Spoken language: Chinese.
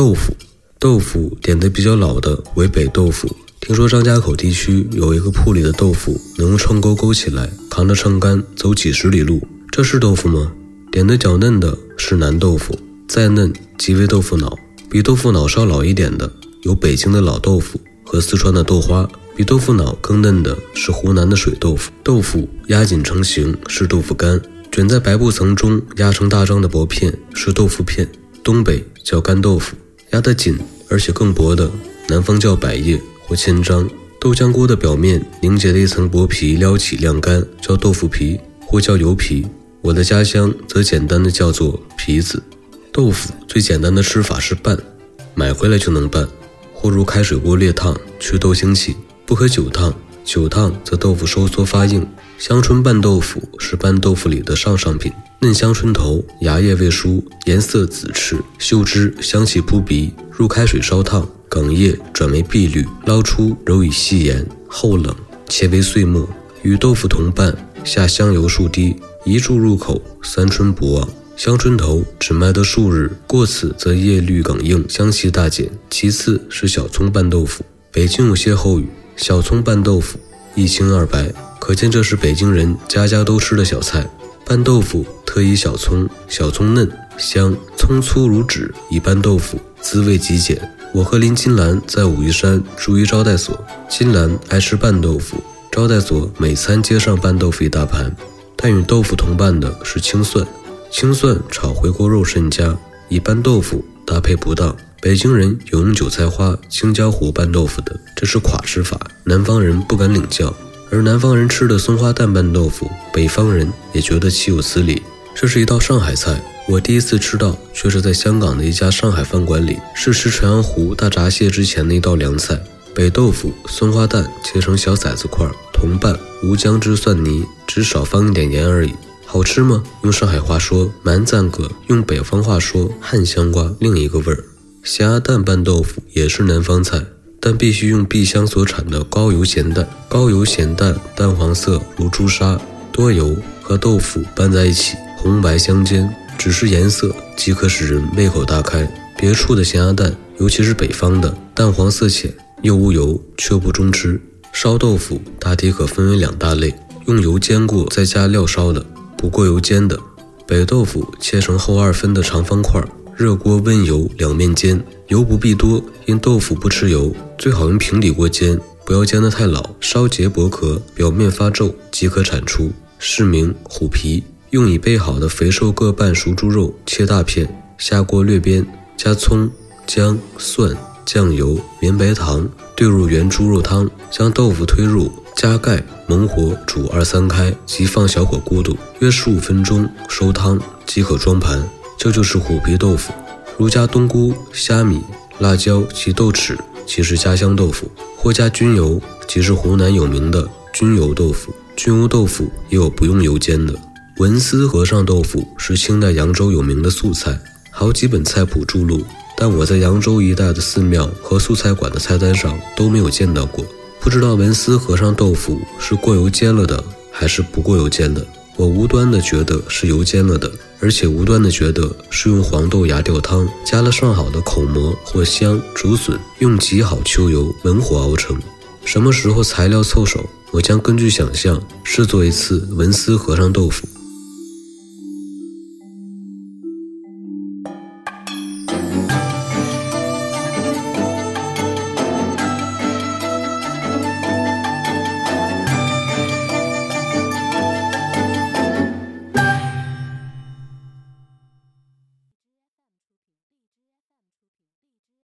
豆腐，豆腐点的比较老的为北豆腐。听说张家口地区有一个铺里的豆腐能用秤钩勾起来，扛着秤杆走几十里路，这是豆腐吗？点的较嫩的是南豆腐，再嫩即为豆腐脑。比豆腐脑稍老一点的有北京的老豆腐和四川的豆花。比豆腐脑更嫩的是湖南的水豆腐。豆腐压紧成型是豆腐干，卷在白布层中压成大张的薄片是豆腐片。东北叫干豆腐，压得紧而且更薄的，南方叫百叶或千张。豆浆锅的表面凝结的一层薄皮，撩起晾干叫豆腐皮或叫油皮。我的家乡则简单的叫做皮子。豆腐最简单的吃法是拌，买回来就能拌，或入开水锅烈烫去豆腥气。不可久烫，久烫则豆腐收缩发硬。香椿拌豆腐是拌豆腐里的上上品。嫩香椿头，芽叶未熟，颜色紫赤，嗅之香气扑鼻。入开水烧烫，梗叶转为碧绿，捞出揉以细盐，后冷切为碎末，与豆腐同拌，下香油数滴，一注入口，三春不忘。香椿头只卖得数日，过此则叶绿梗硬，香气大减。其次是小葱拌豆腐，北京有歇后语。小葱拌豆腐，一清二白，可见这是北京人家家都吃的小菜。拌豆腐特以小葱，小葱嫩香，葱粗如纸，以拌豆腐滋味极简。我和林金兰在武夷山住于招待所，金兰爱吃拌豆腐，招待所每餐皆上拌豆腐一大盘。但与豆腐同拌的是青蒜，青蒜炒回锅肉甚佳，以拌豆腐搭配不当。北京人有用韭菜花、青椒糊拌豆腐的，这是垮吃法，南方人不敢领教。而南方人吃的松花蛋拌豆腐，北方人也觉得岂有此理。这是一道上海菜，我第一次吃到，却是在香港的一家上海饭馆里，是吃鄱阳湖大闸蟹之前的一道凉菜。北豆腐、松花蛋切成小骰子块，同拌，无姜汁蒜泥，只少放一点盐而已。好吃吗？用上海话说蛮赞个，用北方话说汉香瓜，另一个味儿。咸鸭蛋拌豆腐也是南方菜，但必须用碧乡所产的高油咸蛋。高油咸蛋淡黄色如朱砂，多油和豆腐拌在一起，红白相间，只是颜色即可使人胃口大开。别处的咸鸭蛋，尤其是北方的，淡黄色浅，又无油，却不中吃。烧豆腐大体可分为两大类：用油煎过再加料烧的，不过油煎的。北豆腐切成厚二分的长方块。热锅温油，两面煎，油不必多，因豆腐不吃油，最好用平底锅煎，不要煎得太老，烧结薄壳，表面发皱即可铲出。是名虎皮。用已备好的肥瘦各半熟猪肉切大片，下锅略煸，加葱、姜、蒜、酱油、绵白糖，兑入原猪肉汤，将豆腐推入，加盖猛火煮二三开，即放小火咕嘟，约十五分钟收汤即可装盘。这就是虎皮豆腐，如加冬菇、虾米、辣椒及豆豉，即是家乡豆腐；或加菌油，即是湖南有名的菌油豆腐。菌油豆腐也有不用油煎的。文思和尚豆腐是清代扬州有名的素菜，好几本菜谱著录，但我在扬州一带的寺庙和素菜馆的菜单上都没有见到过。不知道文思和尚豆腐是过油煎了的，还是不过油煎的？我无端的觉得是油煎了的，而且无端的觉得是用黄豆芽吊汤，加了上好的口蘑、或香、竹笋，用极好秋油文火熬成。什么时候材料凑手，我将根据想象试做一次文思和尚豆腐。